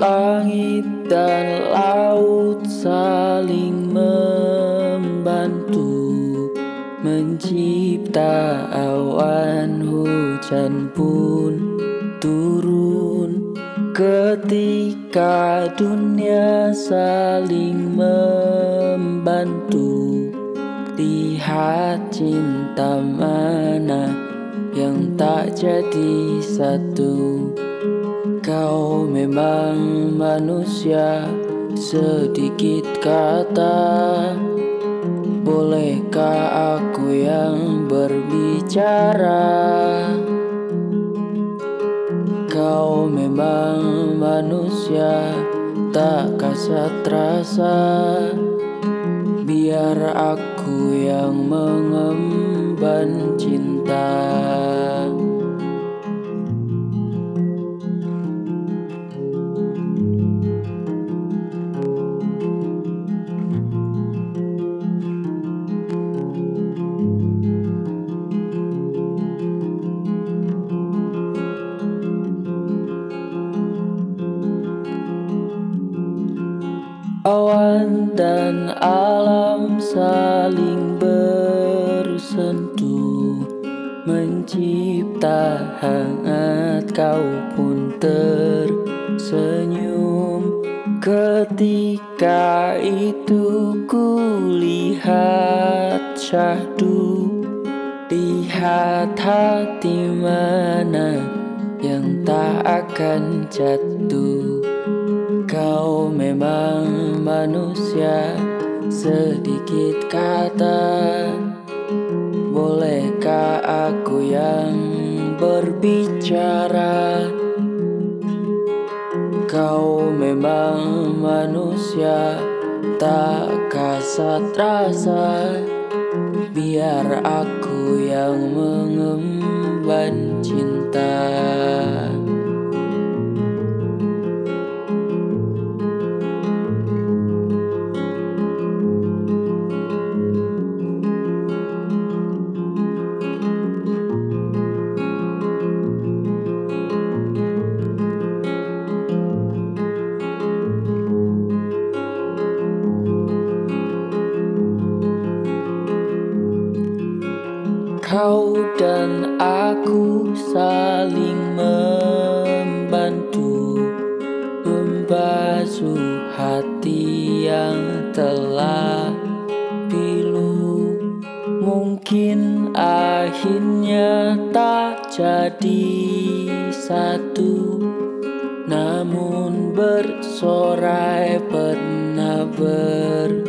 Langit dan laut saling membantu Mencipta awan hujan pun turun. Ketika dunia saling membantu Lihat cinta mana yang tak jadi satu. Kau memang manusia sedikit kata. Bolehkah aku yang berbicara? Kau memang manusia tak kasat rasa Biar aku yang mengemban cinta Awan dan alam saling bersentuh. Mencipta hangat kau pun tersenyum. Ketika itu ku lihat syahdu Lihat hati mana yang tak akan jatuh. Kau memang manusia sedikit kata. Bolehkah aku yang berbicara? Kau memang manusia tak kasat rasa Biar aku yang mengemban cinta Kau dan aku saling membantu Membasuh hati yang telah pilu. Mungkin akhirnya tak jadi satu Namun bersorai pernah bertemu